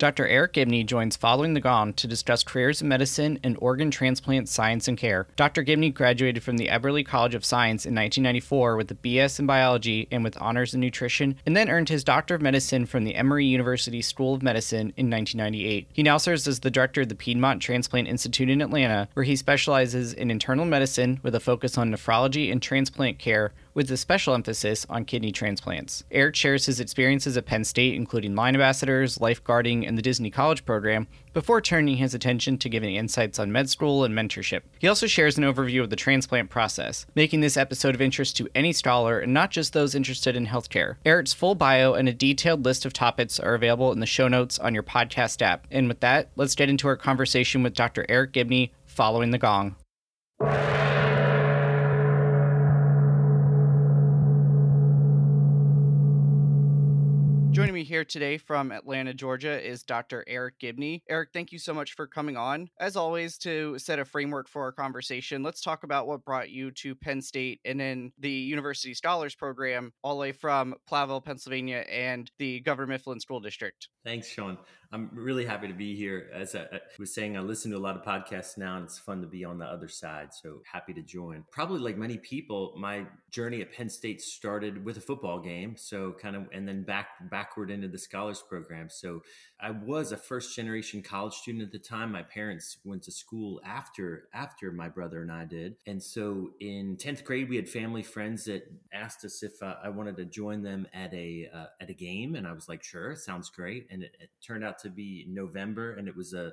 Dr. Eric Gibney joins Following the Gong to discuss careers in medicine and organ transplant science and care. Dr. Gibney graduated from the Eberly College of Science in 1994 with a BS in biology and with honors in nutrition, and then earned his Doctor of Medicine from the Emory University School of Medicine in 1998. He now serves as the director of the Piedmont Transplant Institute in Atlanta, where he specializes in internal medicine with a focus on nephrology and transplant care with a special emphasis on kidney transplants. Eric shares his experiences at Penn State, including Lion ambassadors, lifeguarding, and the Disney College program, before turning his attention to giving insights on med school and mentorship. He also shares an overview of the transplant process, making this episode of interest to any scholar and not just those interested in healthcare. Eric's full bio and a detailed list of topics are available in the show notes on your podcast app. And with that, let's get into our conversation with Dr. Eric Gibney following the gong. Joining me here today from Atlanta, Georgia is Dr. Eric Gibney. Eric, thank you so much for coming on. As always, to set a framework for our conversation, let's talk about what brought you to Penn State and then the University Scholars Program, all the way from Plowville, Pennsylvania, and the Governor Mifflin School District. Thanks, Sean. I'm really happy to be here. As I, was saying, I listen to a lot of podcasts now, and it's fun to be on the other side. So happy to join. Probably like many people, my journey at Penn State started with a football game. So kind of, and then back backward into the scholars program. So I was a first generation college student at the time. My parents went to school after after my brother and I did, and so in tenth grade, we had family friends that asked us if uh, I wanted to join them at a uh, at a game, and I was like, sure, sounds great. And it, it turned out to be November, and it was a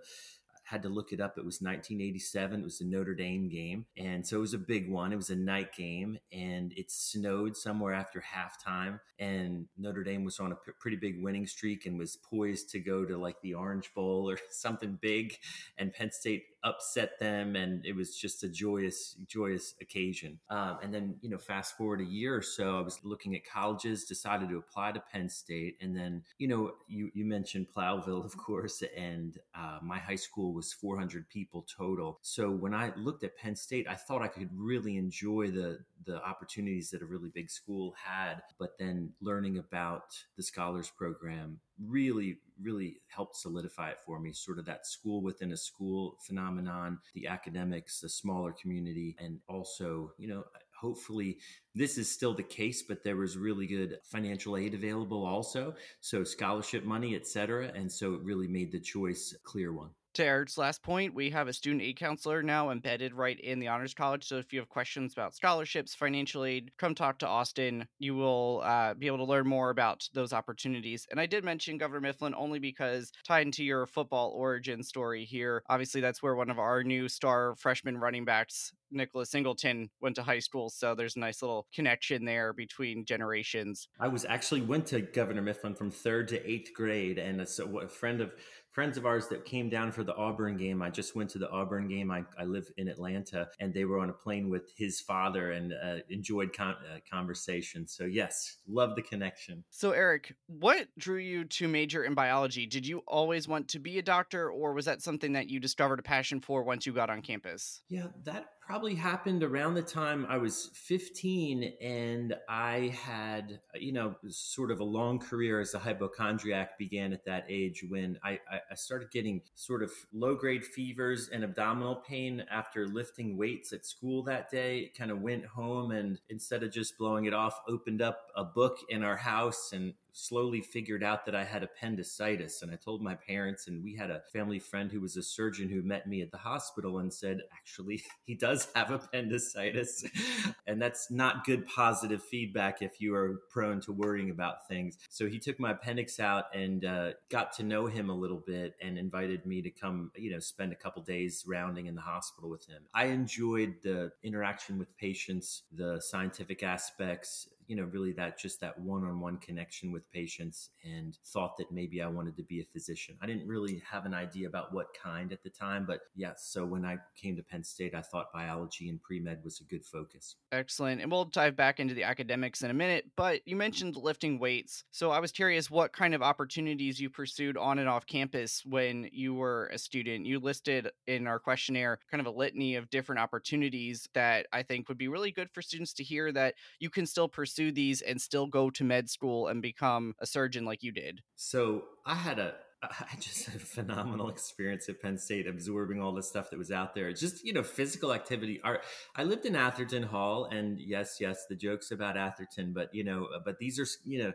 had to look it up. It was 1987. It was the Notre Dame game. And so it was a big one. It was a night game and it snowed somewhere after halftime. And Notre Dame was on a p- pretty big winning streak and was poised to go to like the Orange Bowl or something big. And Penn State upset them, and it was just a joyous, joyous occasion. Um, and then, you know, fast forward a year or so, I was looking at colleges, decided to apply to Penn State, and then, you know, you you mentioned Plowville, of course, and uh, my high school was 400 people total. So when I looked at Penn State, I thought I could really enjoy the the opportunities that a really big school had, but then learning about the scholars program really really helped solidify it for me sort of that school within a school phenomenon the academics the smaller community and also you know hopefully this is still the case but there was really good financial aid available also. So scholarship money etc and so it really made the choice a clear one to Eric's last point, we have a student aid counselor now embedded right in the Honors College. So if you have questions about scholarships, financial aid, come talk to Austin. You will uh, be able to learn more about those opportunities. And I did mention Governor Mifflin only because tied into your football origin story here. Obviously, that's where one of our new star freshman running backs Nicholas Singleton went to high school, so there's a nice little connection there between generations. I was actually went to Governor Mifflin from third to eighth grade, and so a friend of friends of ours that came down for the Auburn game. I just went to the Auburn game. I, I live in Atlanta, and they were on a plane with his father and uh, enjoyed con- uh, conversation. So yes, love the connection. So Eric, what drew you to major in biology? Did you always want to be a doctor, or was that something that you discovered a passion for once you got on campus? Yeah, that probably happened around the time I was 15 and I had, you know, sort of a long career as a hypochondriac began at that age when I, I started getting sort of low grade fevers and abdominal pain after lifting weights at school that day. Kind of went home and instead of just blowing it off, opened up a book in our house and slowly figured out that I had appendicitis. And I told my parents, and we had a family friend who was a surgeon who met me at the hospital and said, actually, he does have appendicitis. and that's not good positive feedback if you are prone to worrying about things. So he took my appendix out and uh, got to know him a little bit and invited me to come, you know, spend a couple days rounding in the hospital with him. I enjoyed the interaction with patients, the scientific aspects, you know, really that just that one on one connection with patients and thought that maybe I wanted to be a physician. I didn't really have an idea about what kind at the time, but yes. So when I came to Penn State, I thought biology and pre med was a good focus. Excellent. And we'll dive back into the academics in a minute, but you mentioned lifting weights. So I was curious what kind of opportunities you pursued on and off campus when you were a student. You listed in our questionnaire kind of a litany of different opportunities that I think would be really good for students to hear that you can still pursue pursue these and still go to med school and become a surgeon like you did? So I had a I just had a phenomenal experience at Penn State, absorbing all the stuff that was out there. Just you know, physical activity. Our, I lived in Atherton Hall, and yes, yes, the jokes about Atherton, but you know, uh, but these are you know,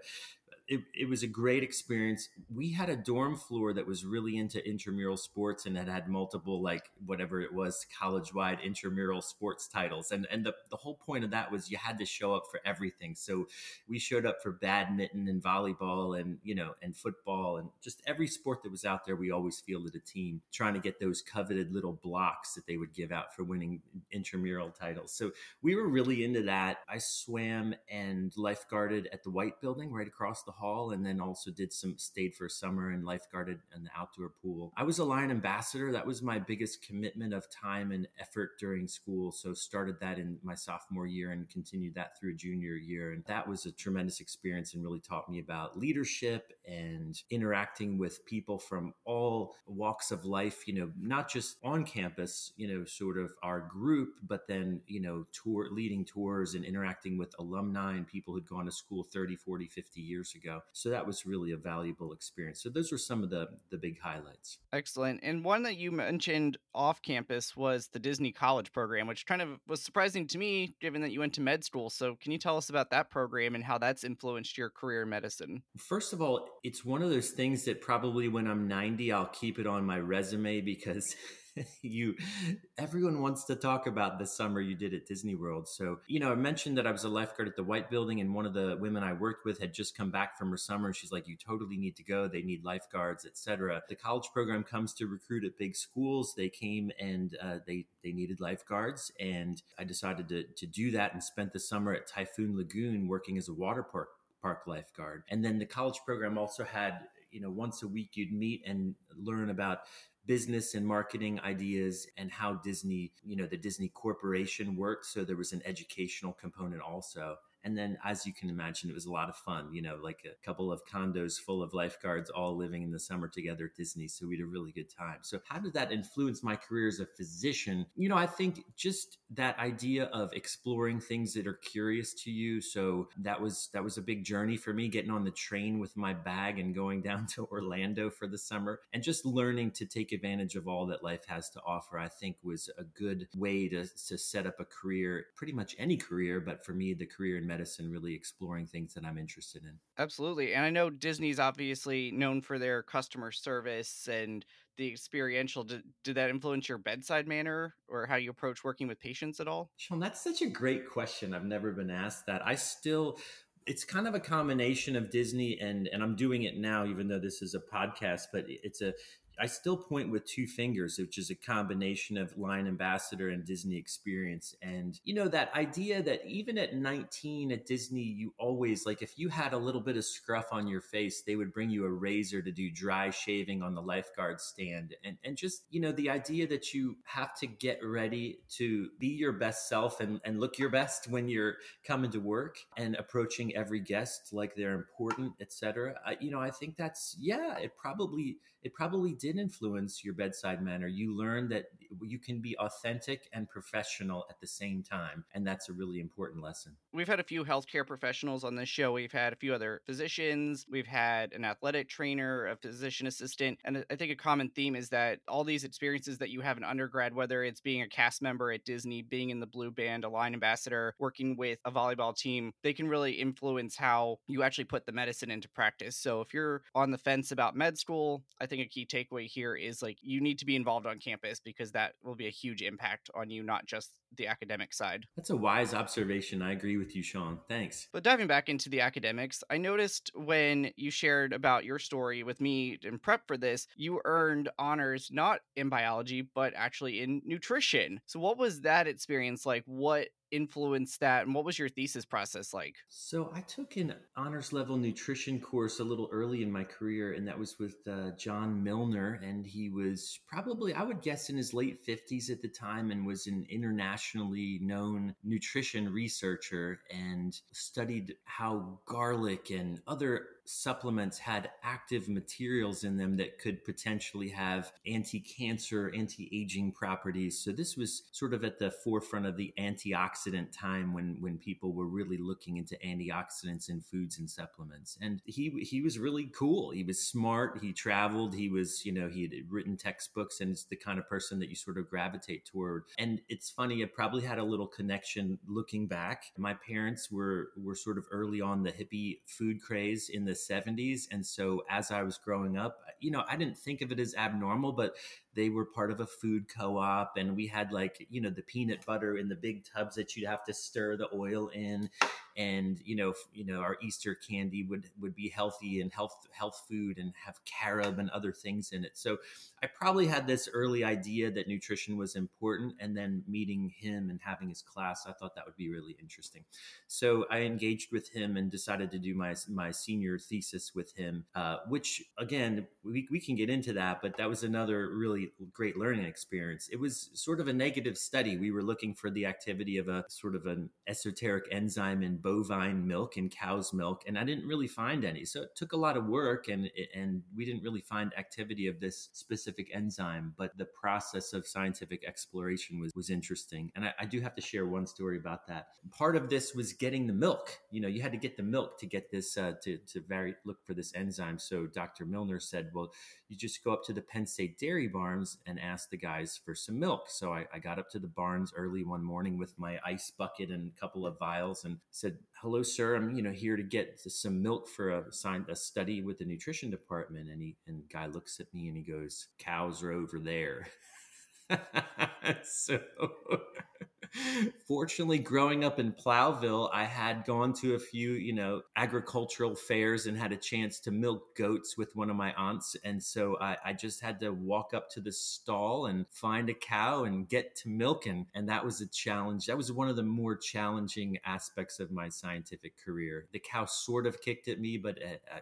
it, it was a great experience. We had a dorm floor that was really into intramural sports and had had multiple, like whatever it was, college wide intramural sports titles. And and the, the whole point of that was you had to show up for everything. So we showed up for badminton and volleyball and you know and football and just every sport that was out there. We always fielded a team trying to get those coveted little blocks that they would give out for winning intramural titles. So we were really into that. I swam and lifeguarded at the White Building right across the the and then also did some stayed for summer and lifeguarded in the outdoor pool. I was a Lion ambassador. That was my biggest commitment of time and effort during school. So started that in my sophomore year and continued that through junior year. And that was a tremendous experience and really taught me about leadership and interacting with people from all walks of life, you know, not just on campus, you know, sort of our group, but then, you know, tour leading tours and interacting with alumni and people who'd gone to school 30, 40, 50 years ago. So that was really a valuable experience. So those were some of the the big highlights. Excellent. And one that you mentioned off campus was the Disney College program, which kind of was surprising to me given that you went to med school. So can you tell us about that program and how that's influenced your career in medicine? First of all, it's one of those things that probably when I'm 90 I'll keep it on my resume because you everyone wants to talk about the summer you did at Disney World. So, you know, I mentioned that I was a lifeguard at the White Building and one of the women I worked with had just come back from her summer. She's like, "You totally need to go. They need lifeguards, etc." The college program comes to recruit at big schools. They came and uh, they they needed lifeguards, and I decided to to do that and spent the summer at Typhoon Lagoon working as a water park park lifeguard. And then the college program also had you know once a week you'd meet and learn about business and marketing ideas and how Disney, you know, the Disney corporation worked. So there was an educational component also. And then, as you can imagine, it was a lot of fun, you know, like a couple of condos full of lifeguards all living in the summer together at Disney. So we had a really good time. So, how did that influence my career as a physician? You know, I think just that idea of exploring things that are curious to you. So that was that was a big journey for me getting on the train with my bag and going down to Orlando for the summer and just learning to take advantage of all that life has to offer. I think was a good way to to set up a career, pretty much any career, but for me the career in medicine, really exploring things that I'm interested in. Absolutely. And I know Disney's obviously known for their customer service and the experiential. Did, did that influence your bedside manner or how you approach working with patients at all? Sean, that's such a great question. I've never been asked that. I still it's kind of a combination of Disney and and I'm doing it now even though this is a podcast but it's a I still point with two fingers, which is a combination of Lion Ambassador and Disney experience. And, you know, that idea that even at 19 at Disney, you always, like, if you had a little bit of scruff on your face, they would bring you a razor to do dry shaving on the lifeguard stand. And, and just, you know, the idea that you have to get ready to be your best self and, and look your best when you're coming to work and approaching every guest like they're important, etc. You know, I think that's, yeah, it probably it probably did influence your bedside manner. You learned that you can be authentic and professional at the same time. And that's a really important lesson. We've had a few healthcare professionals on this show. We've had a few other physicians. We've had an athletic trainer, a physician assistant. And I think a common theme is that all these experiences that you have in undergrad, whether it's being a cast member at Disney, being in the Blue Band, a Lion ambassador, working with a volleyball team, they can really influence how you actually put the medicine into practice. So if you're on the fence about med school, I a key takeaway here is like you need to be involved on campus because that will be a huge impact on you, not just the academic side. That's a wise observation. I agree with you, Sean. Thanks. But diving back into the academics, I noticed when you shared about your story with me in prep for this, you earned honors not in biology, but actually in nutrition. So, what was that experience like? What influenced that and what was your thesis process like? So i took an honors level nutrition course a little early in my career and that was with uh, john milner and he was probably i would guess in his late 50s at the time and was an internationally known nutrition researcher and studied how garlic and other supplements had active materials in them that could potentially have anti-cancer, anti-aging properties. So this was sort of at the forefront of the antioxidant time when when people were really looking into antioxidants in foods and supplements. And he he was really cool. He was smart. He traveled. He was you know he had written textbooks and it's the kind of person that you sort of gravitate toward. And it's funny. It probably had a little connection looking back. My parents were were sort of early on the hippie food craze in the 70s. And so as I was growing up, you know, I didn't think of it as abnormal, but they were part of a food co-op and we had like you know the peanut butter in the big tubs that you'd have to stir the oil in and you know you know our easter candy would would be healthy and health health food and have carob and other things in it so i probably had this early idea that nutrition was important and then meeting him and having his class i thought that would be really interesting so i engaged with him and decided to do my my senior thesis with him uh, which again we, we can get into that but that was another really great learning experience. It was sort of a negative study. We were looking for the activity of a sort of an esoteric enzyme in bovine milk and cow's milk, and I didn't really find any. So it took a lot of work, and and we didn't really find activity of this specific enzyme. But the process of scientific exploration was was interesting, and I, I do have to share one story about that. Part of this was getting the milk. You know, you had to get the milk to get this uh, to to vary look for this enzyme. So Dr. Milner said, well, you just go up to the Penn State Dairy Barns and ask the guys for some milk. So I, I, got up to the Barns early one morning with my ice bucket and a couple of vials and said, "Hello, sir. I'm you know here to get some milk for a a study with the nutrition department." And he and the guy looks at me and he goes, "Cows are over there." so fortunately growing up in plowville i had gone to a few you know agricultural fairs and had a chance to milk goats with one of my aunts. And so i, I just had to walk up to the stall and find a cow and get to milking. And that was a challenge. That was one of the more challenging aspects of my scientific career. The cow sort of kicked at me but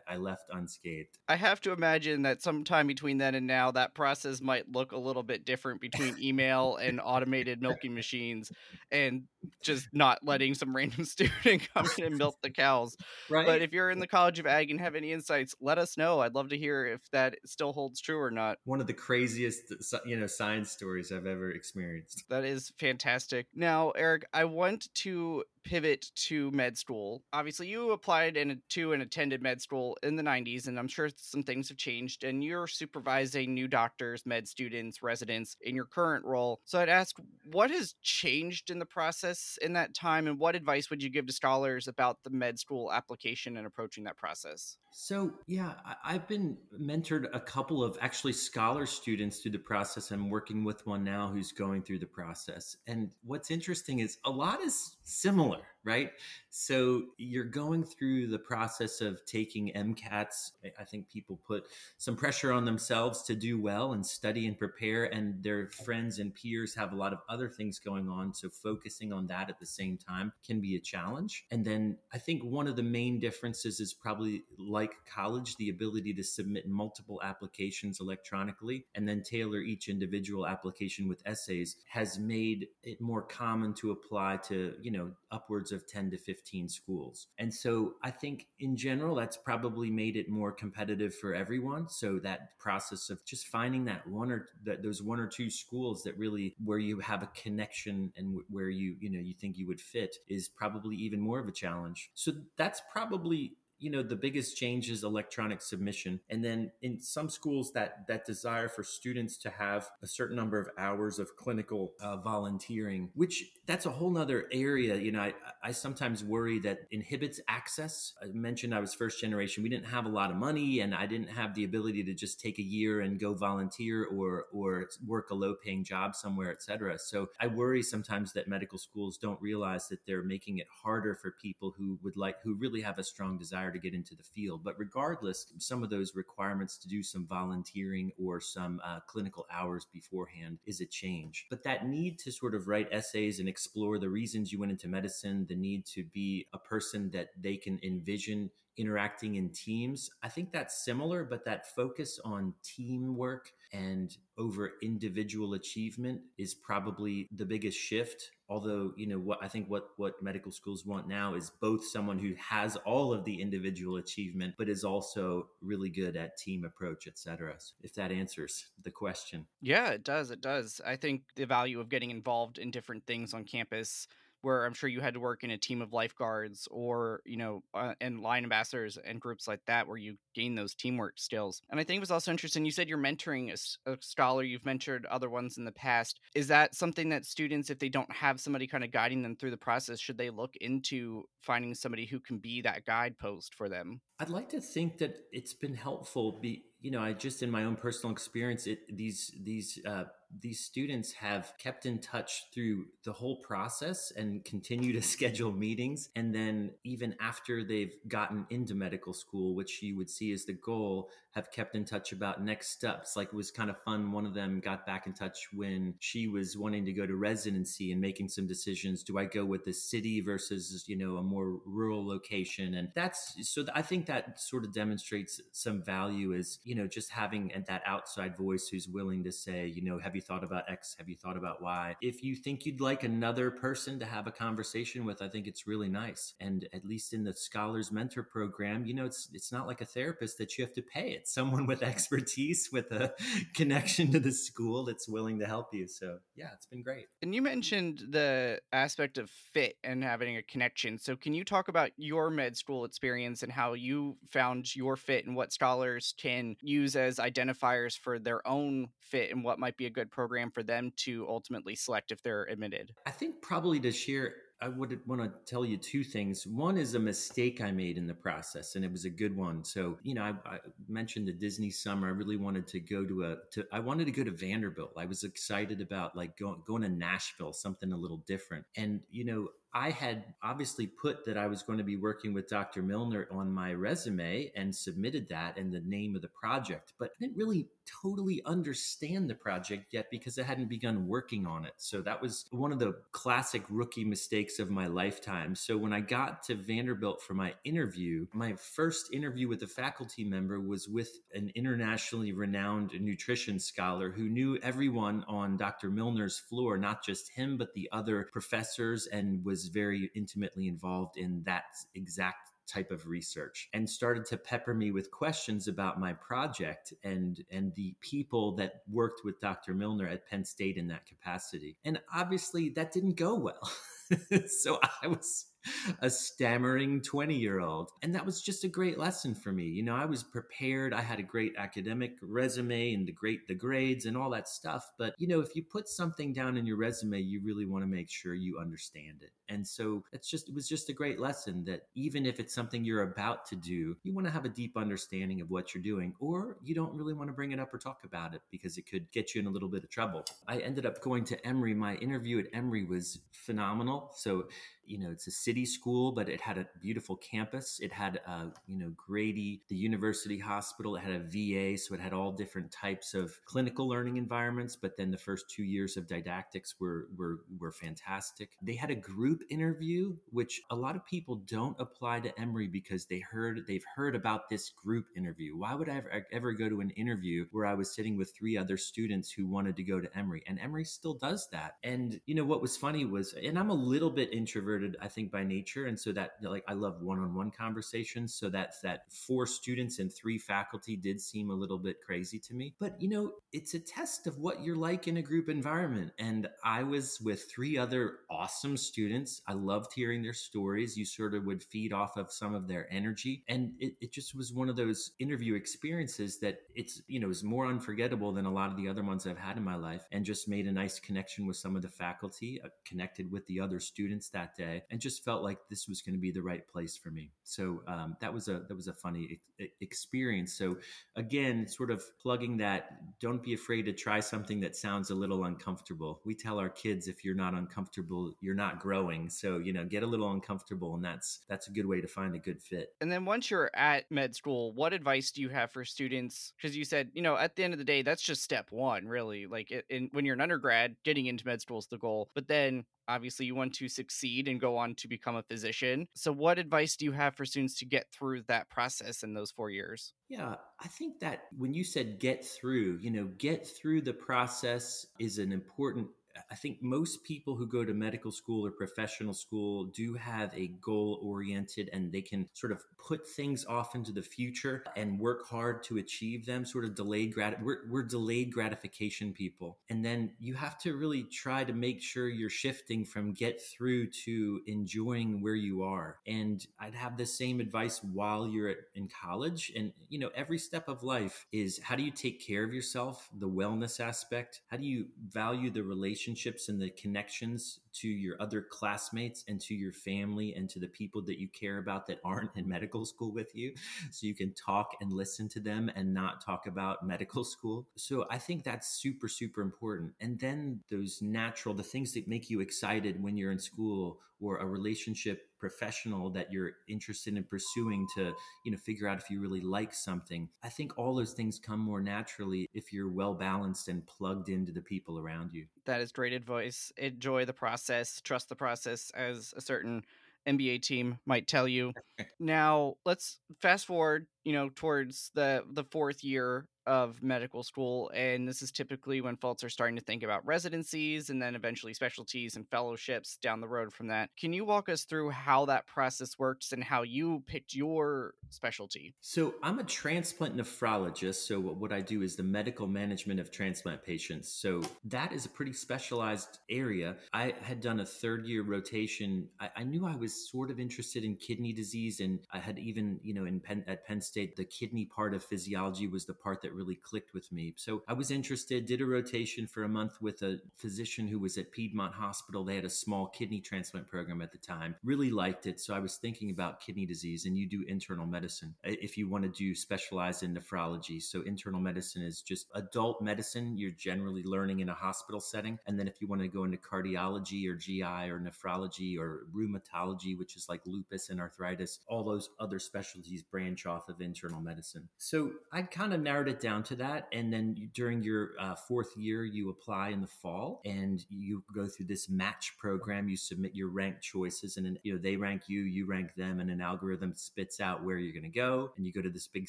i, I left unscathed. I have to imagine that sometime between then and now that process might look a little bit different between email and automated milking machines and just not letting some random student come in and milk the cows. Right. But if you're in the College of Ag and have any insights, let us know. I'd love to hear if that still holds true or not. One of the craziest, uh, you know, science stories I've ever experienced. That is fantastic. Now, Eric, I want to pivot to med school. Obviously, you applied in, to and attended med school in the 90s, and I'm sure some things have changed, and you're supervising new doctors, med students, residents in your current role. So I'd ask, what has changed in the process in that time, and what advice would you give to scholars about the med school application and approaching that process? So, yeah, I've been mentored a couple of actually scholar students through the process. I'm working with one now who's going through the process. And what's interesting is a lot is similar right? So you're going through the process of taking MCATs. I think people put some pressure on themselves to do well and study and prepare, and their friends and peers have a lot of other things going on. So focusing on that at the same time can be a challenge. And then I think one of the main differences is probably like like college, the ability to submit multiple applications electronically and then tailor each individual application with essays has made it more common to apply to, you know, upwards of 10 to 15 schools. And so I think in general, that's probably made it more competitive for everyone. So that process of just finding that one or that those one or two schools that really where you have a connection and where you, you know, you think you would fit is probably even more of a challenge. So that's probably you know the biggest change is electronic submission. And then in some schools that that desire for students to have a certain number of hours of clinical uh, volunteering which that's a whole nother area. You know I, I sometimes worry that inhibits access. I mentioned i was first generation. We didn't have a lot of money and i didn't have the ability to just take a year and go volunteer or or work a low paying job somewhere etc so i worry sometimes that medical schools don't realize that they're making it harder for people who would like who really have a strong desire desire to get into the field. But regardless, some of those requirements to do some volunteering or some uh, clinical hours beforehand is a change. But that need to sort of write essays and explore the reasons you went into medicine, the need to be a person that they can envision interacting in teams. I think that's similar, but that focus on teamwork and over individual achievement is probably the biggest shift. Although, you know, what I think what what medical schools want now is both someone who has all of the individual achievement, but is also really good at team approach, etc. If that answers the question. Yeah, it does. It does. I think the value of getting involved in different things on campus where I'm sure you had to work in a team of lifeguards or, you know, uh, and Lion ambassadors and groups like that where you gain those teamwork skills. And I think it was also interesting. You said you're mentoring a, a scholar, you've mentored other ones in the past. Is that something that students, if they don't have somebody kind of guiding them through the process, should they look into finding somebody who can be that guidepost for them? I'd like to think that it's been helpful. Be you know, I just in my own personal experience, it these these uh, these students have kept in touch through the whole process and continue to schedule meetings. And then even after they've gotten into medical school, which you would see as the goal, have kept in touch about next steps. Like it was kind of fun. One of them got back in touch when she was wanting to go to residency and making some decisions. Do I go with the city versus, you know, a more rural location? And that's so I think that sort of demonstrates some value is, you know, just having that outside voice who's willing to say, you know, have you thought about X? Have you thought about Y? If you think you'd like another person to have a conversation with, I think it's really nice. And at least in the Scholars Mentor program, you know, it's it's not like a therapist that you have to pay it's someone with expertise, with a connection to the school that's willing to help you. So, yeah, it's been great. And you mentioned the aspect of fit and having a connection. So, can you talk about your med school experience and how you found your fit and what scholars can use as identifiers for their own fit and what might be a good program for them to ultimately select if they're admitted? I think probably to share I would want to tell you two things. One is a mistake I made in the process, and it was a good one. So, you know, I, I, mentioned the Disney summer. I really wanted to go to a. To, I wanted to go to Vanderbilt. I was excited about like going going to Nashville, something a little different. And you know, I had obviously put that I was going to be working with Dr. Milner on my resume and submitted that and the name of the project, but I didn't really totally understand the project yet because I hadn't begun working on it. So that was one of the classic rookie mistakes of my lifetime. So when I got to Vanderbilt for my interview, my first interview with a faculty member was with an internationally renowned nutrition scholar who knew everyone on Dr. Milner's floor, not just him, but the other professors, and was very intimately involved in that exact type of research and started to pepper me with questions about my project and and the people that worked with Dr. Milner at Penn State in that capacity. And obviously that didn't go well. so I was a stammering 20 year old. And that was just a great lesson for me. You know, I was prepared. I had a great academic resume and the great, the grades and all that stuff. But, you know, if you put something down in your resume, you really want to make sure you understand it. And so it's just, it was just a great lesson that even if it's something you're about to do, you want to have a deep understanding of what you're doing, or you don't really want to bring it up or talk about it because it could get you in a little bit of trouble. I ended up going to Emory. My interview at Emory was phenomenal. So you know, it's a city school, but it had a beautiful campus. It had, uh, you know, Grady, the university hospital. It had a VA, so it had all different types of clinical learning environments. But then the first two years of didactics were were were fantastic. They had a group interview, which a lot of people don't apply to Emory because they heard they've heard about this group interview. Why would I ever, ever go to an interview where I was sitting with three other students who wanted to go to Emory? And Emory still does that. And you know what was funny was, and I'm a little bit introverted, I think by nature, and so that like I love one-on-one conversations. So that's that four students and three faculty did seem a little bit crazy to me. But you know, it's a test of what you're like in a group environment. And I was with three other awesome students. I loved hearing their stories. You sort of would feed off of some of their energy. And it, it just was one of those interview experiences that it's, you know, is more unforgettable than a lot of the other ones I've had in my life and just made a nice connection with some of the faculty, uh, connected with the other students that day, and just felt like this was going to be the right place for me. So um, that was a that was a funny experience. So again, sort of plugging that. Don't be afraid to try something that sounds a little uncomfortable. We tell our kids if you're not uncomfortable, you're not growing. So you know, get a little uncomfortable, and that's that's a good way to find a good fit. And then once you're at med school, what advice do you have for students? Because you said, you know, at the end of the day, that's just step one, really. Like in, when you're an undergrad, getting into med school is the goal. But then obviously you want to succeed and go on to become a physician. So, what advice do you have for students to get through that process in those four years? Yeah, I think that when you said get through, you know, get through the process is an important I think most people who go to medical school or professional school do have a goal oriented and they can sort of put things off into the future and work hard to achieve them, sort of delayed grat we're, we're delayed gratification people. And then you have to really try to make sure you're shifting from get through to enjoying where you are. And I'd have the same advice while you're at, in college. And, you know, every step of life is how do you take care of yourself, the wellness aspect? How do you value the relationship? Relationships and the connections to your other classmates and to your family and to the people that you care about that aren't in medical school with you. So you can talk and listen to them and not talk about medical school. So I think that's super, super important. And then those natural, the things that make you excited when you're in school or a relationship professional that you're interested in pursuing to you know figure out if you really like something i think all those things come more naturally if you're well balanced and plugged into the people around you that is great advice enjoy the process trust the process as a certain NBA team might tell you. now, let's fast forward, you know, towards the the fourth year of medical school. And this is typically when folks are starting to think about residencies and then eventually specialties and fellowships down the road from that. Can you walk us through how that process works and how you picked your specialty? So, I'm a transplant nephrologist. So, what I do is the medical management of transplant patients. So, that is a pretty specialized area. I had done a third year rotation. I, I knew I was sort of interested in kidney disease, and I had even, you know, in Penn, at Penn State, the kidney part of physiology was the part that really clicked with me. So I was interested, did a rotation for a month with a physician who was at Piedmont Hospital. They had a small kidney transplant program at the time. Really liked it. So I was thinking about kidney disease, and you do internal medicine if you want to do specialize in nephrology. So internal medicine is just adult medicine you're generally learning in a hospital setting. And then if you want to go into cardiology or GI or nephrology or rheumatology, which is like lupus and arthritis, all those other specialties branch off of internal medicine. So I kind of narrowed it down to that. And then during your uh, fourth year, you apply in the fall and you go through this match program. You submit your rank choices and, then, you know, they rank you, you rank them, and an algorithm spits out where you're going to go. And you go to this big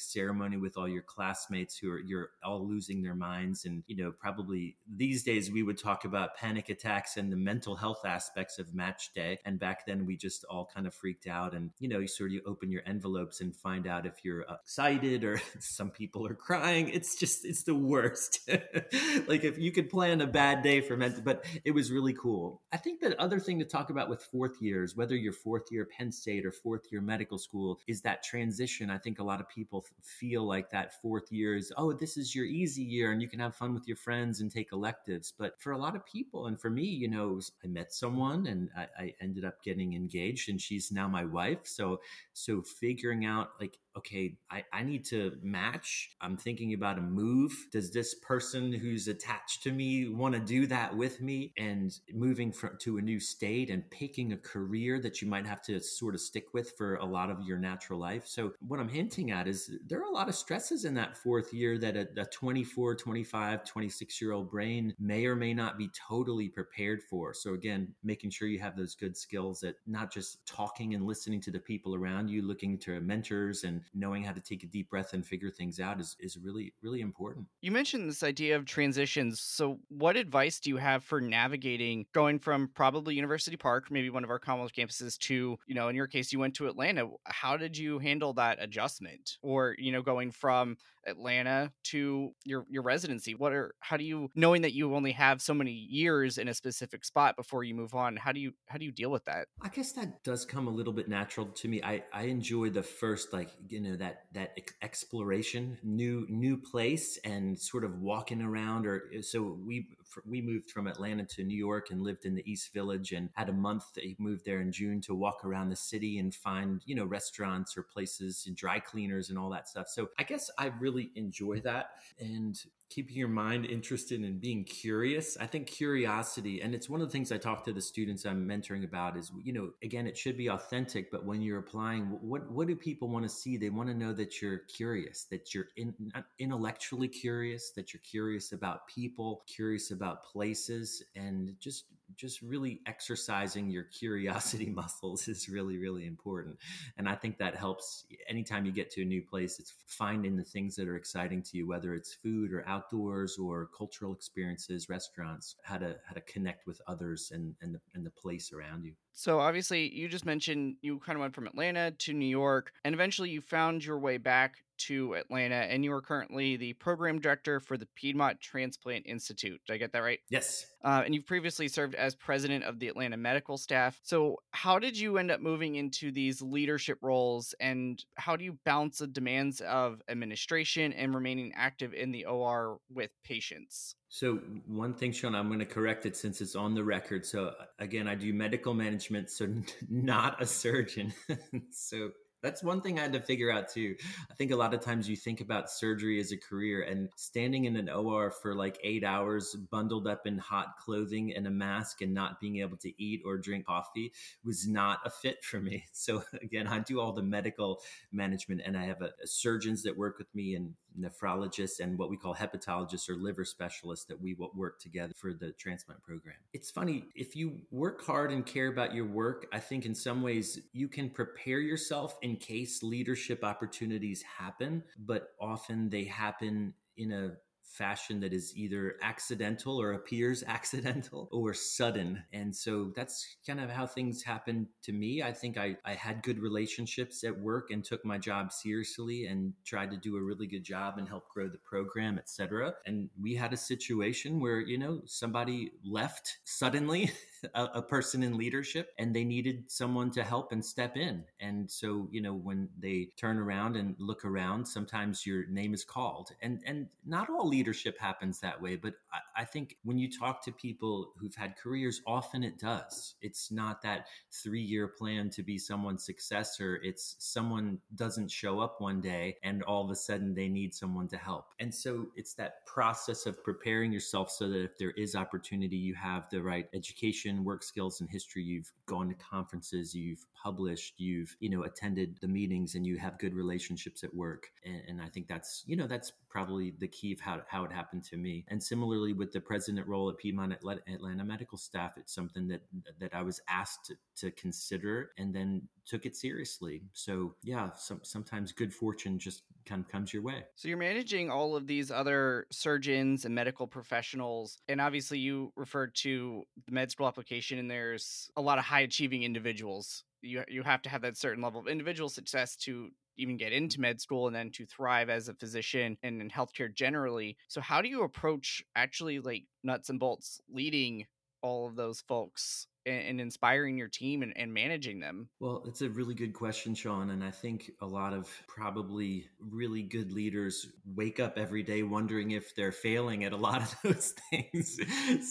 ceremony with all your classmates who are, you're all losing their minds. And, you know, probably these days we would talk about panic attacks and the mental health aspects of match day. And back then we just all kind of freaked out. And, you know, you sort of open your envelopes and find out if you're excited or some people are crying it's just it's the worst. like if you could plan a bad day for mental, but it was really cool. I think the other thing to talk about with fourth years, whether you're fourth year Penn State or fourth year medical school, is that transition. I think a lot of people feel like that fourth year is oh this is your easy year and you can have fun with your friends and take electives. But for a lot of people, and for me, you know, I met someone and I, I ended up getting engaged, and she's now my wife. So so figuring out like okay, I, I need to match. I'm thinking about a move. Does this person who's attached to me want to do that with me? And moving to a new state and picking a career that you might have to sort of stick with for a lot of your natural life. So what I'm hinting at is there are a lot of stresses in that fourth year that a, a 24, 25, 26 year old brain may or may not be totally prepared for. So again, making sure you have those good skills that not just talking and listening to the people around you, looking to mentors and knowing how to take a deep breath and figure things out is, is really, really important. You mentioned this idea of transitions. So what advice do you have for navigating going from probably University Park, maybe one of our college campuses to, you know, in your case, you went to Atlanta. How did you handle that adjustment? Or, you know, going from Atlanta to your your residency? What are how do you knowing that you only have so many years in a specific spot before you move on? How do you how do you deal with that? I guess that does come a little bit natural to me. I I enjoy the first like you know that that exploration, new new place, and sort of walking around. Or so we we moved from Atlanta to New York and lived in the East Village and had a month. He moved there in June to walk around the city and find you know restaurants or places and dry cleaners and all that stuff. So I guess I really enjoy that and keeping your mind interested and being curious. I think curiosity, and it's one of the things I talk to the students I'm mentoring about is, you know, again, it should be authentic, but when you're applying, what what do people want to see? They want to know that you're curious, that you're in, intellectually curious, that you're curious about people, curious about places, and just just really exercising your curiosity muscles is really really important. And i think that helps. Anytime you get to a new place it's finding the things that are exciting to you whether it's food or outdoors or cultural experiences restaurants how to how to connect with others and and the, and the place around you. So obviously you just mentioned you kind of went from atlanta to new york and eventually you found your way back to Atlanta, and you are currently the program director for the Piedmont Transplant Institute. Did I get that right? Yes. Uh, and you've previously served as president of the Atlanta medical staff. So, how did you end up moving into these leadership roles, and how do you balance the demands of administration and remaining active in the OR with patients? So, one thing, Sean, I'm going to correct it since it's on the record. So, again, I do medical management, so not a surgeon. so, that's one thing I had to figure out too. I think a lot of times you think about surgery as a career and standing in an OR for like eight hours, bundled up in hot clothing and a mask and not being able to eat or drink coffee was not a fit for me. So, again, I do all the medical management and I have a, a surgeons that work with me and nephrologists and what we call hepatologists or liver specialists that we work together for the transplant program. It's funny, if you work hard and care about your work, I think in some ways you can prepare yourself in case leadership opportunities happen, but often they happen in a fashion that is either accidental or appears accidental or sudden. And so that's kind of how things happen to me. I think I, I had good relationships at work and took my job seriously and tried to do a really good job and help grow the program, etc. And we had a situation where, you know, somebody left suddenly a, a, person in leadership and they needed someone to help and step in. And so, you know, when they turn around and look around, sometimes your name is called. And and not all leadership happens that way, but I, I think when you talk to people who've had careers, often it does. It's not that three-year plan to be someone's successor. It's someone doesn't show up one day and all of a sudden they need someone to help. And so it's that process of preparing yourself so that if there is opportunity, you have the right education work skills, and history. You've gone to conferences, you've published, you've you know attended the meetings, and you have good relationships at work. And, and I think that's you know that's probably the key of how how it happened to me. And similarly with the president role at Piedmont Atlanta Medical Staff, it's something that that I was asked to, to consider, and then took it seriously. So yeah, some, sometimes good fortune just kind of comes your way. So you're managing all of these other surgeons and medical professionals, and obviously you referred to the med school application, and there's a lot of high achieving individuals. You you have to have that certain level of individual success to even get into med school and then to thrive as a physician and in healthcare generally. So how do you approach actually like nuts and bolts leading all of those folks and, and inspiring your team and, and managing them? Well, it's a really good question, Sean. And I think a lot of probably really good leaders wake up every day wondering if they're failing at a lot of those things.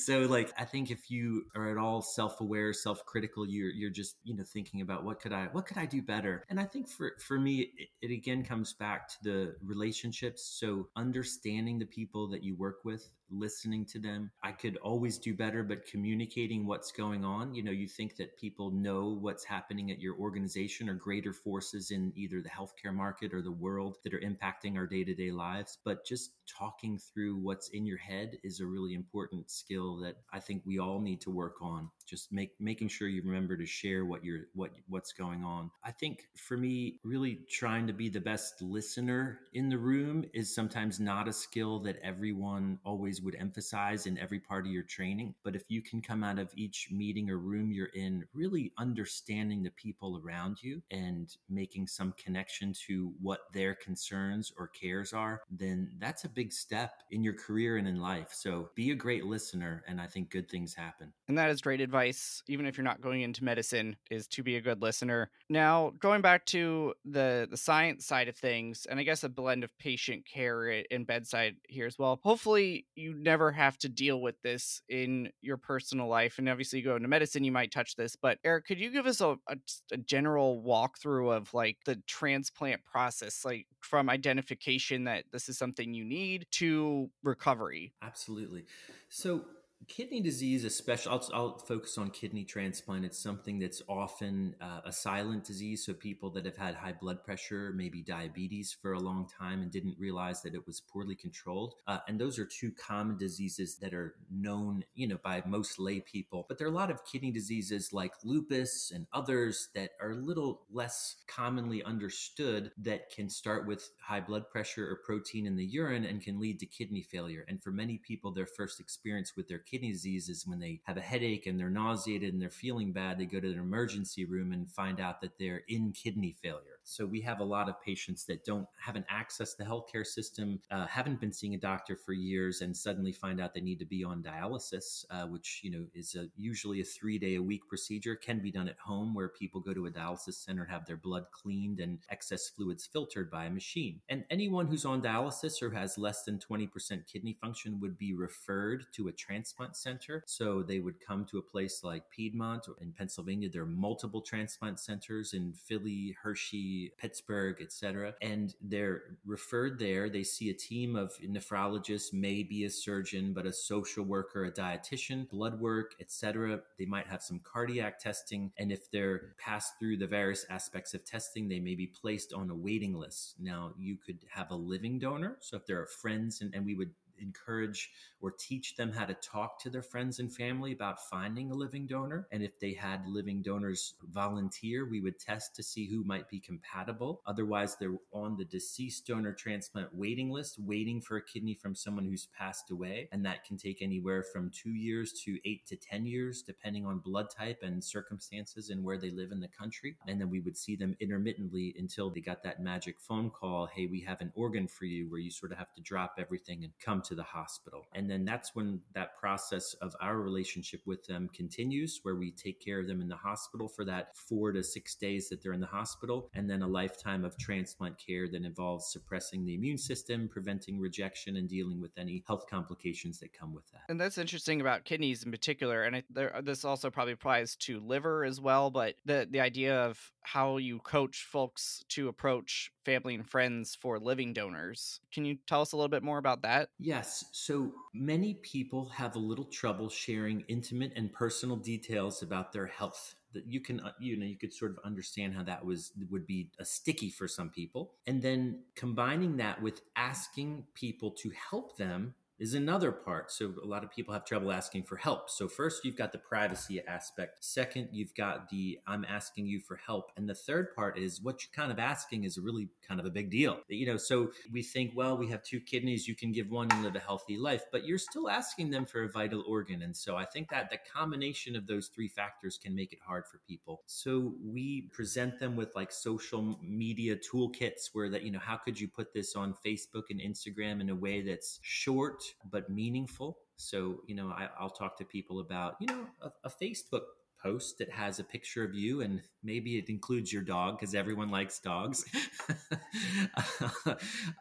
so, like, I think if you are at all self-aware, self-critical, you're you're just you know thinking about what could I what could I do better. And I think for for me, it, it again comes back to the relationships. So understanding the people that you work with, listening to them. I could always do better, but communicating what's going on. You know, you think that people know what's happening at your organization or greater forces in either the healthcare market or the world that are impacting our day to day lives. But just talking through what's in your head is a really important skill that I think we all need to work on. Just make making sure you remember to share what you're what what's going on. I think for me, really trying to be the best listener in the room is sometimes not a skill that everyone always would emphasize in every part of your training. But if you can come out of each meeting or room you're in, really understanding the people around you and making some connection to what their concerns or cares are, then that's a big step in your career and in life. So be a great listener, and I think good things happen. And that is great advice, even if you're not going into medicine, is to be a good listener. Now, going back to the the science side of things, and I guess a blend of patient care and bedside here as well. Hopefully, you never have to deal with this in your personal life. And obviously, you go into medicine, you might touch this. But Eric, could you give us a, a, a general walkthrough of like the transplant process, like from identification that this is something you need to recovery? Absolutely. So Kidney disease, especially, I'll, I'll, focus on kidney transplant. It's something that's often uh, a silent disease. So, people that have had high blood pressure, maybe diabetes for a long time and didn't realize that it was poorly controlled. Uh, and those are two common diseases that are known, you know, by most lay people. But there are a lot of kidney diseases like lupus and others that are a little less commonly understood that can start with high blood pressure or protein in the urine and can lead to kidney failure. And for many people, their first experience with their kidney disease is when they have a headache and they're nauseated and they're feeling bad, they go to the emergency room and find out that they're in kidney failure. So we have a lot of patients that don't haven't accessed the healthcare system, uh, haven't been seeing a doctor for years, and suddenly find out they need to be on dialysis, uh, which you know is a, usually a three day a week procedure. Can be done at home, where people go to a dialysis center, have their blood cleaned and excess fluids filtered by a machine. And anyone who's on dialysis or has less than twenty percent kidney function would be referred to a transplant center. So they would come to a place like Piedmont or in Pennsylvania. There are multiple transplant centers in Philly, Hershey. Pittsburgh, etc. And they're referred there. They see a team of nephrologists, maybe a surgeon, but a social worker, a dietitian, blood work, etc. They might have some cardiac testing. And if they're passed through the various aspects of testing, they may be placed on a waiting list. Now, you could have a living donor. So if there are friends, and, and we would encourage or teach them how to talk to their friends and family about finding a living donor. And if they had living donors volunteer, we would test to see who might be compatible. Otherwise, they're on the deceased donor transplant waiting list, waiting for a kidney from someone who's passed away. And that can take anywhere from two years to eight to 10 years, depending on blood type and circumstances and where they live in the country. And then we would see them intermittently until they got that magic phone call hey, we have an organ for you, where you sort of have to drop everything and come to the hospital. And then that's when that process of our relationship with them continues, where we take care of them in the hospital for that four to six days that they're in the hospital, and then a lifetime of transplant care that involves suppressing the immune system, preventing rejection, and dealing with any health complications that come with that. And that's interesting about kidneys in particular. And I, there, this also probably applies to liver as well. But the the idea of how you coach folks to approach family and friends for living donors. Can you tell us a little bit more about that? Yes. So many people have a little trouble sharing intimate and personal details about their health that you can uh, you know you could sort of understand how that was would be a sticky for some people and then combining that with asking people to help them is another part. So a lot of people have trouble asking for help. So first you've got the privacy aspect. Second, you've got the I'm asking you for help. And the third part is what you're kind of asking is really kind of a big deal. You know, so we think, well, we have two kidneys, you can give one and live a healthy life, but you're still asking them for a vital organ. And so I think that the combination of those three factors can make it hard for people. So we present them with like social media toolkits where that, you know, how could you put this on Facebook and Instagram in a way that's short but meaningful. So, you know, I, will talk to people about, you know, a, a Facebook post that has a picture of you and maybe it includes your dog because everyone likes dogs.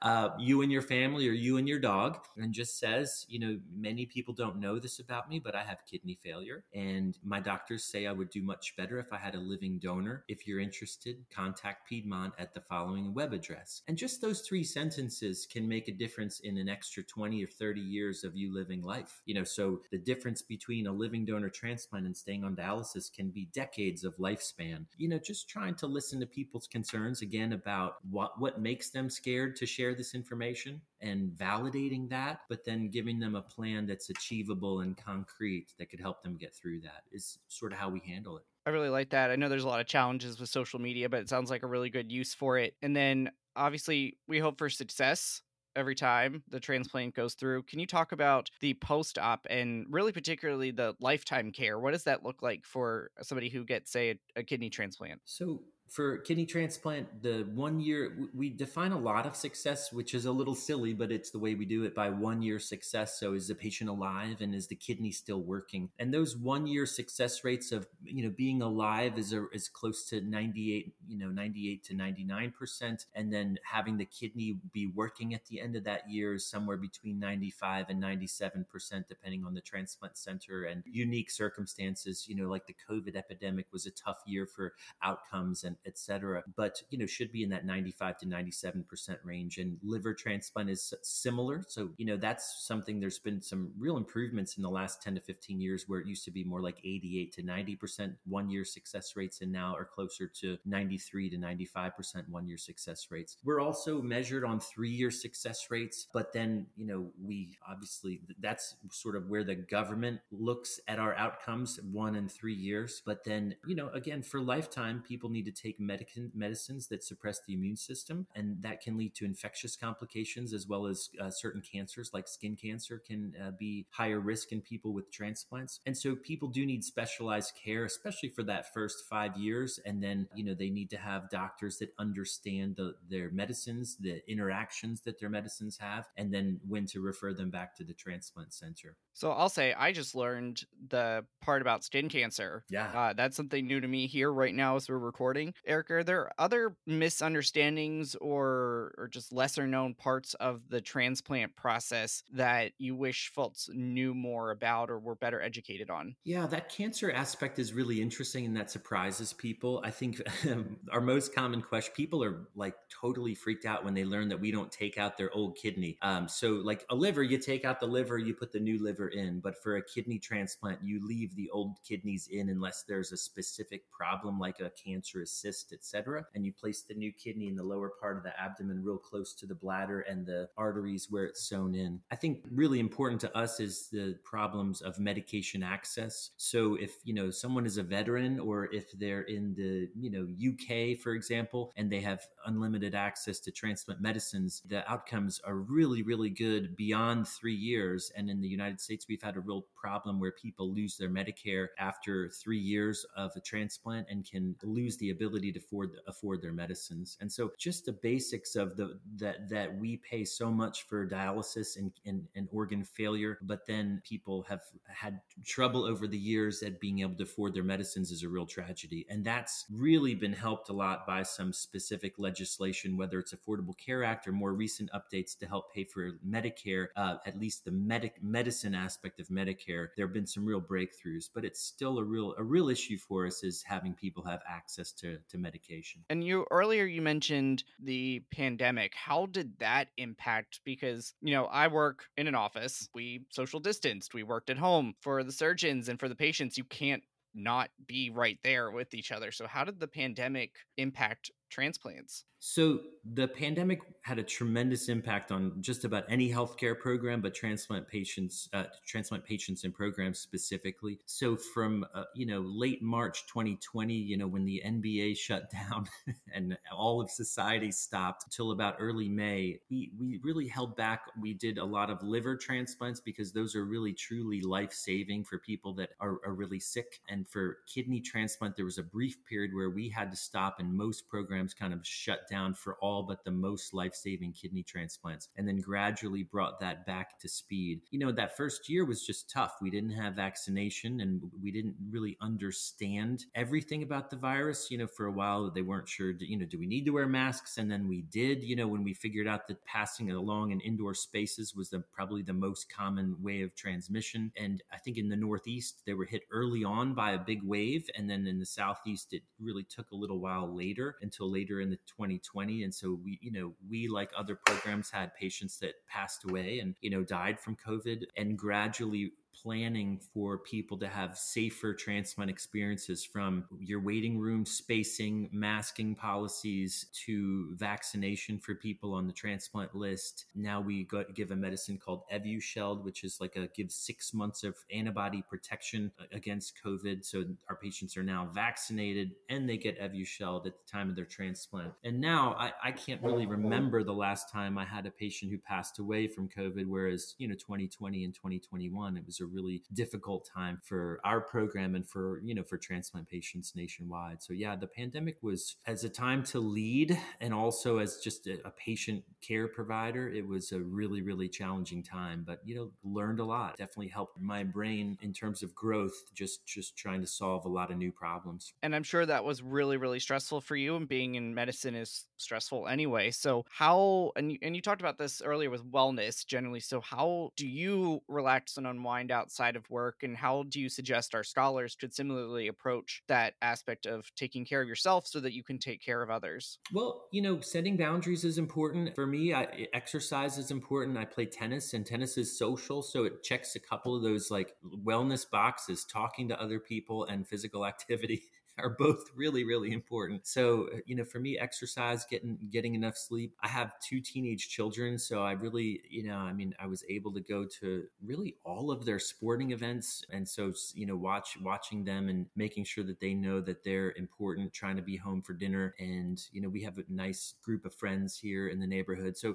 Uh, you and your family or you and your dog and just says you know many people don't know this about me but i have kidney failure and my doctors say i would do much better if i had a living donor. If you're interested contact piedmont at the following web address. And just those three sentences can make a difference in an extra 20 or 30 years of you living life. You know so the difference between a living donor transplant and staying on dialysis can be decades of lifespan you know, just trying to listen to people's concerns again about what what makes them scared to share this information and validating that, but then giving them a plan that's achievable and concrete that could help them get through that is sort of how we handle it. I really like that. I know there's a lot of challenges with social media, but it sounds like a really good use for it. And then obviously, we hope for success every time the transplant goes through. Can you talk about the post op and really particularly the lifetime care? What does that look like for somebody who gets, say, a, a kidney transplant? So, for kidney transplant, the one year we define a lot of success, which is a little silly, but it's the way we do it by one year success. So is the patient alive and is the kidney still working? And those one year success rates of you know being alive is a, is close to 98, you know, 98 to 99 percent, and then having the kidney be working at the end of that year is somewhere between 95 and 97 percent, depending on the transplant center and unique circumstances. You know, like the COVID epidemic was a tough year for outcomes and etc. But you know, should be in that 95 to 97 percent range. And liver transplant is similar. So you know, that's something. There's been some real improvements in the last 10 to 15 years, where it used to be more like 88 to 90 percent one year success rates, and now are closer to 93 to 95 percent one year success rates. We're also measured on three year success rates, but then you know, we obviously that's sort of where the government looks at our outcomes one and three years. But then you know, again, for lifetime, people need to take take medic- medicines that suppress the immune system, and that can lead to infectious complications as well as uh, certain cancers, like skin cancer, can uh, be higher risk in people with transplants. And so people do need specialized care, especially for that first five years. And then, you know, they need to have doctors that understand the, their medicines, the interactions that their medicines have, and then when to refer them back to the transplant center. So I'll say I just learned the part about skin cancer. Yeah. Uh, that's something new to me here right now as we're recording. Eric, are there other misunderstandings or or just lesser known parts of the transplant process that you wish folks knew more about or were better educated on? Yeah, that cancer aspect is really interesting and that surprises people. I think our most common question people are like totally freaked out when they learn that we don't take out their old kidney. Um, so like a liver, you take out the liver, you put the new liver in, but for a kidney transplant, you leave the old kidneys in unless there's a specific problem like a cancerous cyst, etc. And you place the new kidney in the lower part of the abdomen, real close to the bladder and the arteries where it's sewn in. I think really important to us is the problems of medication access. So if you know someone is a veteran or if they're in the you know UK, for example, and they have unlimited access to transplant medicines, the outcomes are really, really good beyond three years. And in the United States, we've had a real problem where people lose their Medicare after three years of a transplant and can lose the ability to afford afford their medicines. And so, just the basics of the that that we pay so much for dialysis and, and, and organ failure, but then people have had trouble over the years at being able to afford their medicines is a real tragedy. And that's really been helped a lot by some specific legislation, whether it's Affordable Care Act or more recent updates to help pay for Medicare, uh, at least the medic medicine aspect of Medicare, there have been some real breakthroughs, but it's still a real a real issue for us is having people have access to to medication. And you earlier you mentioned the pandemic. How did that impact? Because you know I work in an office. We social distanced. We worked at home. For the surgeons and for the patients, you can't not be right there with each other. So how did the pandemic impact transplants? So the pandemic had a tremendous impact on just about any healthcare program, but transplant patients, uh, transplant patients and programs specifically. So from uh, you know late March 2020, you know when the NBA shut down and all of society stopped until about early May, we we really held back. We did a lot of liver transplants because those are really truly life saving for people that are, are really sick. And for kidney transplant, there was a brief period where we had to stop, and most programs programs kind of shut down for all but the most life saving kidney transplants and then gradually brought that back to speed. You know, that first year was just tough. We didn't have vaccination and we didn't really understand everything about the virus. You know, for a while they weren't sure, you know, do we need to wear masks? And then we did, you know, when we figured out that passing it along in indoor spaces was the, probably the most common way of transmission. And I think in the Northeast, they were hit early on by a big wave. And then in the Southeast, it really took a little while later until later in the 2020. And so we, you know, we, like other programs, had patients that passed away and, you know, died from COVID and gradually planning for people to have safer transplant experiences from your waiting room spacing, masking policies to vaccination for people on the transplant list. Now we give a medicine called Evusheld, which is like a gives six months of antibody protection against COVID. So our patients are now vaccinated and they get Evusheld at the time of their transplant. And now I, I can't really remember the last time I had a patient who passed away from COVID, whereas, you know, 2020 and 2021, it was a really difficult time for our program and for you know for transplant patients nationwide. So yeah the pandemic was as a time to lead and also as just a, a patient care provider it was a really really challenging time but you know learned a lot. Definitely helped my brain in terms of growth just just trying to solve a lot of new problems. And i'm sure that was really really stressful for you and being in medicine is stressful anyway. So how and you, and you talked about this earlier with wellness generally. So how do you relax and unwind outside of work and how do you suggest our scholars could similarly approach that aspect of taking care of yourself so that you can take care of others? Well you know setting boundaries is important. For me I, exercise is important. I play tennis and tennis is social so it checks a couple of those like wellness boxes talking to other people and physical activity are both really really important. So uh, you know for me exercise getting getting enough sleep i have two teenage children so i really you know i mean i was able to go to really all of their sporting events and so you know watch watching them and making sure that they know that they're important trying to be home for dinner and you know we have a nice group of friends here in the neighborhood. So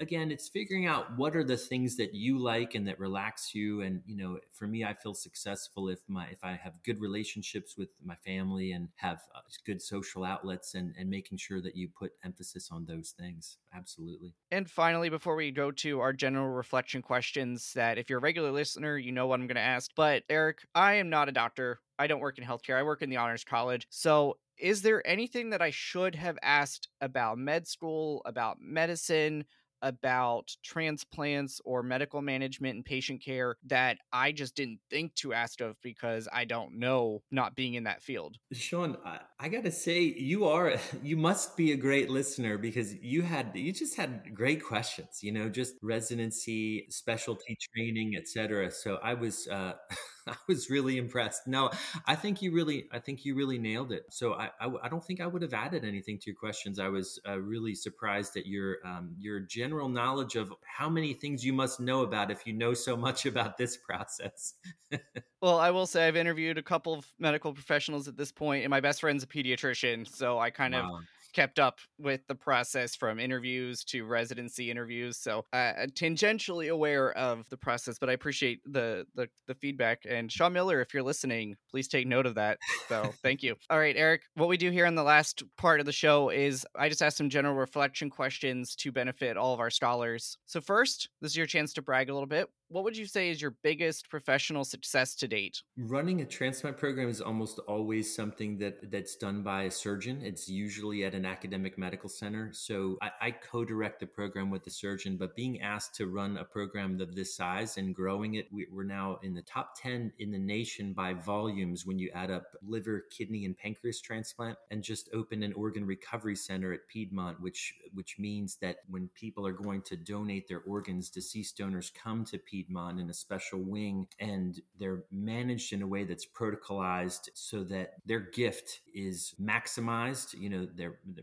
again it's figuring out what are the things that you like and that relax you. And you know for me i feel successful if my if i have good relationships with my family and have uh, good social outlets and and making sure that you put emphasis on those things. Absolutely. And finally before we go to our general reflection questions that if you're a regular listener you know what i'm going to ask. But eric i am not a doctor. I don't work in healthcare. I work in the honors college. So is there anything that I should have asked about med school, about medicine, about transplants or medical management and patient care that I just didn't think to ask of because I don't know not being in that field. Sean, I, I got to say you are you must be a great listener because you had you just had great questions, you know, just residency, specialty training, etc. So I was uh I was really impressed. No, I think you really, I think you really nailed it. So I, I, I don't think I would have added anything to your questions. I was uh, really surprised at your, um, your general knowledge of how many things you must know about if you know so much about this process. well, I will say I've interviewed a couple of medical professionals at this point, and my best friend's a pediatrician, so I kind wow. of kept up with the process from interviews to residency interviews. So uh, tangentially aware of the process, but I appreciate the, the the feedback. And Sean Miller, if you're listening, please take note of that. So thank you. All right, Eric. What we do here in the last part of the show is I just ask some general reflection questions to benefit all of our scholars. So first, this is your chance to brag a little bit what would you say is your biggest professional success to date? Running a transplant program is almost always something that that's done by a surgeon. It's usually at an academic medical center. So I, I co-direct the program with the surgeon, but being asked to run a program of this size and growing it, we, we're now in the top 10 in the nation by volumes when you add up liver, kidney, and pancreas transplant, and just opened an organ recovery center at Piedmont, which which means that when people are going to donate their organs, deceased donors come to Piedmont Piedmont in a special wing, and they're managed in a way that's protocolized so that their gift is maximized. You know,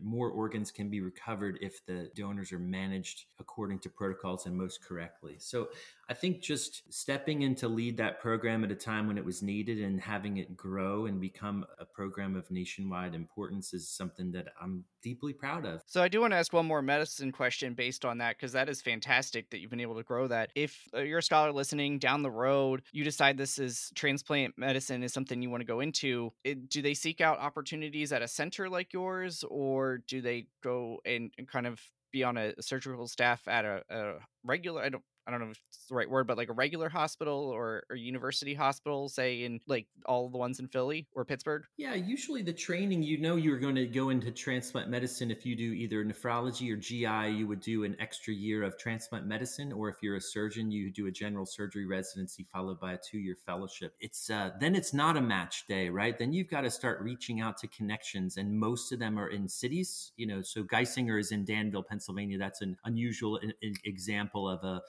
more organs can be recovered if the donors are managed according to protocols and most correctly. So I think just stepping in to lead that program at a time when it was needed and having it grow and become a program of nationwide importance is something that I'm deeply proud of. So I do want to ask one more medicine question based on that because that is fantastic that you've been able to grow that. If uh, you're a scholar listening down the road, you decide this is transplant medicine is something you want to go into, it, do they seek out opportunities at a center like yours, or do they go and, and kind of be on a surgical staff at a, a regular? I don't I don't know if it's the right word, but like a regular hospital or, or university hospital, say in like all the ones in Philly or Pittsburgh? Yeah, usually the training, you know, you're going to go into transplant medicine. If you do either nephrology or GI, you would do an extra year of transplant medicine, or if you're a surgeon, you do a general surgery residency followed by a two year fellowship. It's uh, then it's not a match day, right? Then you've got to start reaching out to connections, and most of them are in cities. You know, so Geisinger is in Danville, Pennsylvania. That's an unusual example of a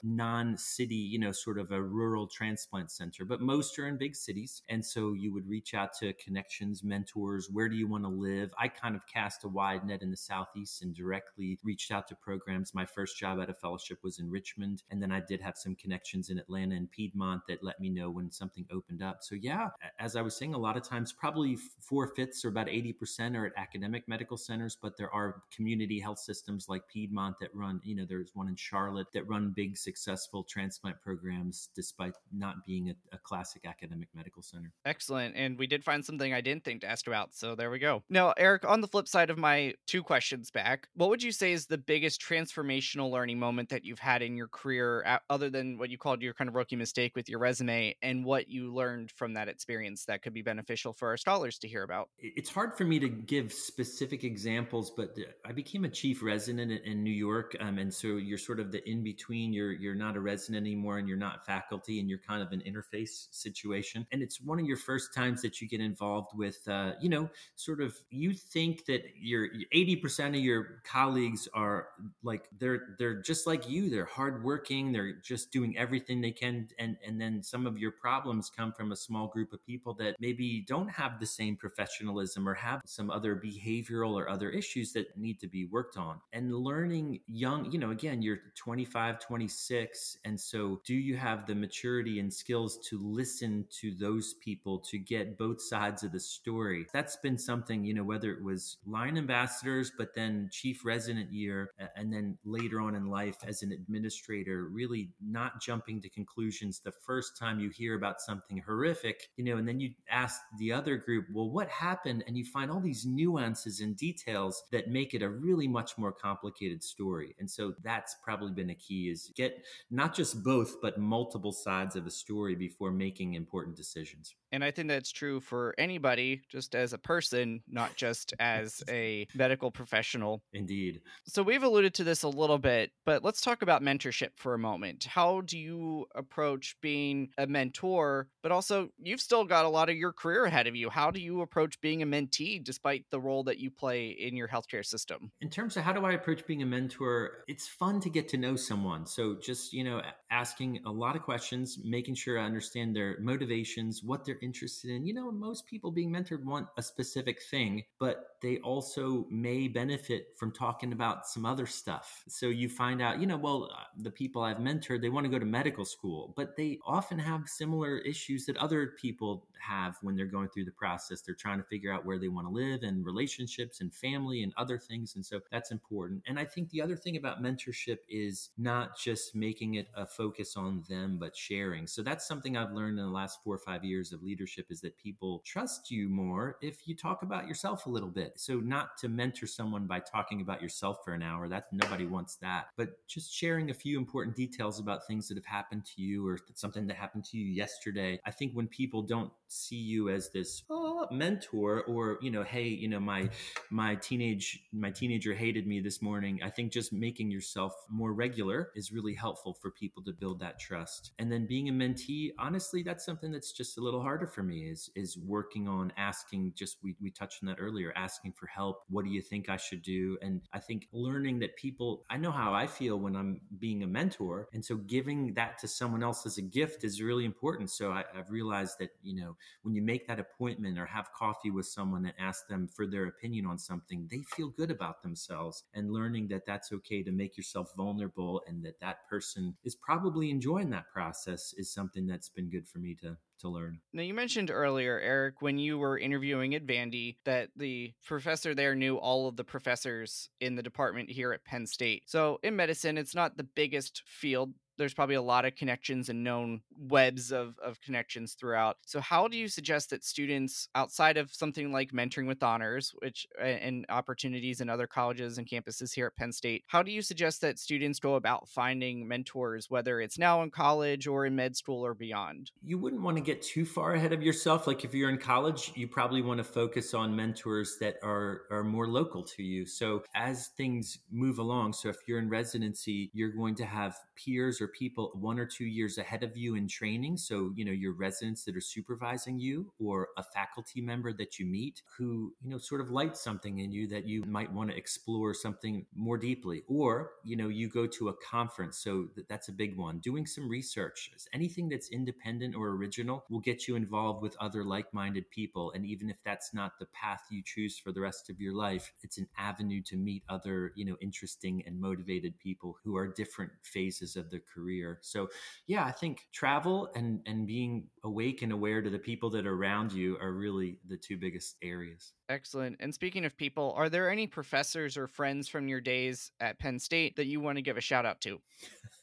city, you know, sort of a rural transplant center, but most are in big cities. And so you would reach out to connections, mentors, where do you want to live? I kind of cast a wide net in the Southeast and directly reached out to programs. My first job at a fellowship was in Richmond. And then I did have some connections in Atlanta and Piedmont that let me know when something opened up. So, yeah, as I was saying, a lot of times, probably four fifths or about 80% are at academic medical centers, but there are community health systems like Piedmont that run, you know, there's one in Charlotte that run big success successful transplant programs despite not being a, a, classic academic medical center. Excellent. And we did find something I didn't think to ask about. So there we go. Now, Eric, on the flip side of my two questions back, what would you say is the biggest transformational learning moment that you've had in your career, other than what you called your kind of rookie mistake with your resume, and what you learned from that experience that could be beneficial for our scholars to hear about? It's hard for me to give specific examples, but I became a chief resident in New York. Um, and so you're sort of the in between. You're, you're not a resident anymore and you're not faculty and you're kind of an interface situation. And it's one of your first times that you get involved with, uh, you know, sort of you think that your 80% of your colleagues are like, they're, they're just like you. They're hardworking. They're just doing everything they can. And, and then some of your problems come from a small group of people that maybe don't have the same professionalism or have some other behavioral or other issues that need to be worked on. And learning young, you know, again, you're 25, 26 and so, do you have the maturity and skills to listen to those people to get both sides of the story? That's been something, you know, whether it was Lion ambassadors, but then chief resident year, and then later on in life as an administrator, really not jumping to conclusions the first time you hear about something horrific, you know, and then you ask the other group, well, what happened? And you find all these nuances and details that make it a really much more complicated story. And so that's probably been a key is get not just both, but multiple sides of a story before making important decisions. And I think that's true for anybody, just as a person, not just as a medical professional. Indeed. So we've alluded to this a little bit, but let's talk about mentorship for a moment. How do you approach being a mentor, but also you've still got a lot of your career ahead of you? How do you approach being a mentee despite the role that you play in your healthcare system? In terms of how do I approach being a mentor, it's fun to get to know someone. So just, you know, asking a lot of questions, making sure I understand their motivations, what they're interested in. You know, most people being mentored want a specific thing, but they also may benefit from talking about some other stuff. So you find out, you know, well, uh, the people I've mentored, they want to go to medical school, but they often have similar issues that other people have when they're going through the process. They're trying to figure out where they want to live and relationships and family and other things. And so that's important. And I think the other thing about mentorship is not just making it a focus on them, but sharing. So that's something I've learned in the last four or five years of leadership is that people trust you more if you talk about yourself a little bit. So not to mentor someone by talking about yourself for an hour. That nobody wants that. But just sharing a few important details about things that have happened to you or something that happened to you yesterday. I think when people don't see you as this oh, mentor or you know hey you know my my teenage my teenager hated me this morning. I think just making yourself more regular is really helpful for people to build that trust. And then being a mentee honestly that's something that's just a little harder for me is is working on asking just we, we touched on that earlier asking for help. What do you think i should do? And i think learning that people i know how i feel when i'm being a mentor. And so giving that to someone else as a gift is really important. So I, i've realized that you know when you make that appointment or have coffee with someone and ask them for their opinion on something, they feel good about themselves and learning that that's okay to make yourself vulnerable and that that person is probably enjoying that process is something that's been good for me to to learn. Now, you mentioned earlier, Eric, when you were interviewing at Vandy, that the professor there knew all of the professors in the department here at Penn State. So, in medicine, it's not the biggest field there's probably a lot of connections and known webs of, of connections throughout. So, how do you suggest that students, outside of something like mentoring with honors, which and opportunities in other colleges and campuses here at Penn State, how do you suggest that students go about finding mentors, whether it's now in college or in med school or beyond? You wouldn't want to get too far ahead of yourself. Like if you're in college, you probably want to focus on mentors that are, are more local to you. So, as things move along, so if you're in residency, you're going to have peers or people one or two years ahead of you in training. So, you know, your residents that are supervising you or a faculty member that you meet who, you know, sort of light something in you that you might want to explore something more deeply. Or, you know, you go to a conference. So that's a big one. Doing some research. Anything that's independent or original will get you involved with other like minded people. And even if that's not the path you choose for the rest of your life, it's an avenue to meet other, you know, interesting and motivated people who are different phases of their career. So, yeah, I think travel and and being awake and aware to the people that are around you are really the two biggest areas. Excellent. And speaking of people, are there any professors or friends from your days at Penn State that you want to give a shout out to?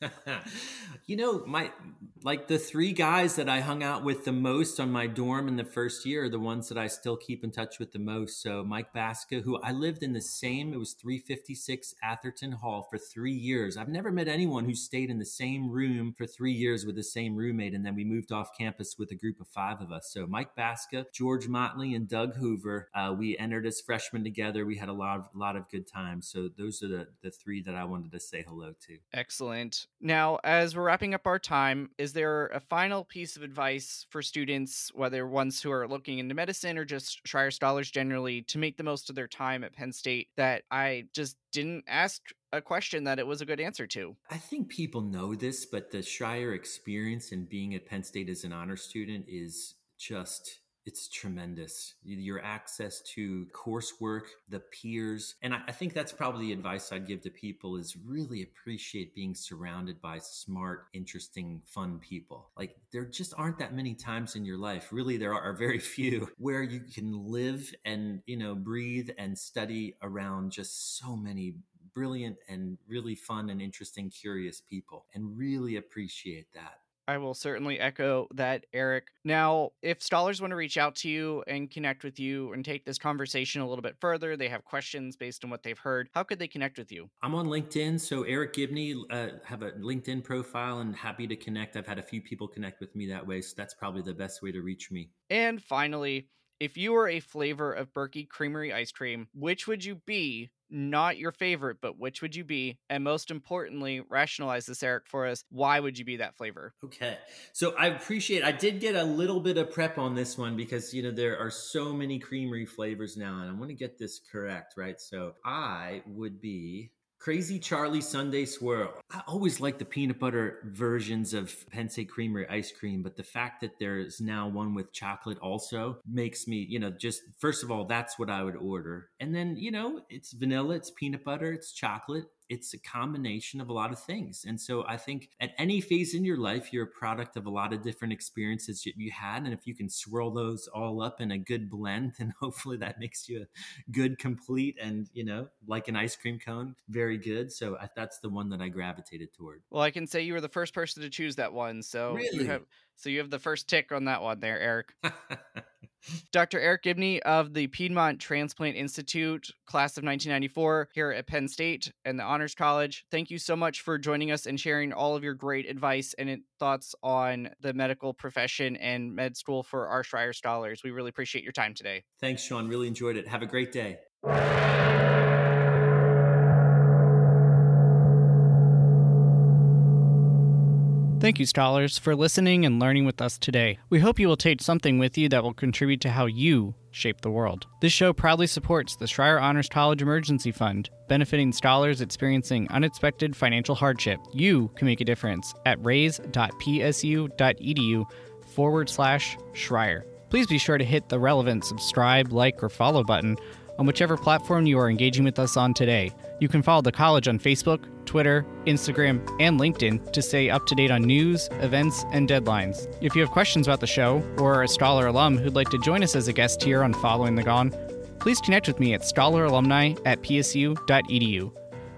you know, my like the three guys that I hung out with the most on my dorm in the first year are the ones that I still keep in touch with the most. So Mike Baska, who I lived in the same, it was 356 Atherton Hall for three years. I've never met anyone who stayed in the same room for three years with the same roommate, and then we moved off campus with a group of five of us. So Mike Baska, George Motley, and Doug Hoover. Uh, Uh, we entered as freshmen together. We had a lot of lot of good times. So those are the the three that I wanted to say hello to. Excellent. Now, as we're wrapping up our time, is there a final piece of advice for students, whether ones who are looking into medicine or just Schreyer scholars generally, to make the most of their time at Penn State that I just didn't ask a question that it was a good answer to? I think people know this, but the Schreyer experience and being at Penn State as an honor student is just it's tremendous. Your access to coursework, the peers. And I, think that's probably the advice I'd give to people is really appreciate being surrounded by smart, interesting, fun people. Like there just aren't that many times in your life, really there are very few, where you can live and, you know, breathe and study around just so many brilliant and really fun and interesting, curious people and really appreciate that. I will certainly echo that, Eric. Now, if scholars want to reach out to you and connect with you and take this conversation a little bit further, they have questions based on what they've heard. How could they connect with you? I'm on LinkedIn, so Eric Gibney uh, have a LinkedIn profile and happy to connect. I've had a few people connect with me that way, so that's probably the best way to reach me. And finally, if you were a flavor of Berkey Creamery ice cream, which would you be not your favorite, but which would you be? And most importantly, rationalize this, Eric, for us. Why would you be that flavor? Okay. So I appreciate I did get a little bit of prep on this one because you know there are so many creamery flavors now, and I want to get this correct, right? So I would be Crazy Charlie Sundae Swirl. I always like the peanut butter versions of Penn State Creamery ice cream, but the fact that there's now one with chocolate also makes me, you know, just first of all, that's what I would order. And then, you know, it's vanilla, it's peanut butter, it's chocolate it's a combination of a lot of things. And so I think at any phase in your life, you're a product of a lot of different experiences that you had. And if you can swirl those all up in a good blend, then hopefully that makes you a good, complete, and, you know, like an ice cream cone, very good. So I, that's the one that I gravitated toward. Well, I can say you were the first person to choose that one. So really? you have, so you have the first tick on that one there, Eric. Dr. Eric Gibney of the Piedmont Transplant Institute, class of 1994, here at Penn State and the Honors College. Thank you so much for joining us and sharing all of your great advice and thoughts on the medical profession and med school for our Schreyer scholars. We really appreciate your time today. Thanks, Sean. Really enjoyed it. Have a great day. Thank you, scholars, for listening and learning with us today. We hope you will take something with you that will contribute to how you shape the world. This show proudly supports the Schreyer Honors College Emergency Fund, benefiting scholars experiencing unexpected financial hardship. You can make a difference at raise.psu.edu forward slash Schreyer. Please be sure to hit the relevant subscribe, like, or follow button on whichever platform you are engaging with us on today. You can follow the college on Facebook, Twitter, Instagram, and LinkedIn to stay up to date on news, events, and deadlines. If you have questions about the show or are a scholar alum who'd like to join us as a guest here on Following the Lion, please connect with me at scholaralumni at psu.edu.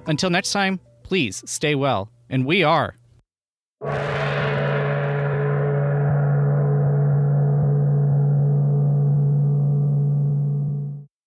Until next time, please stay well, and we are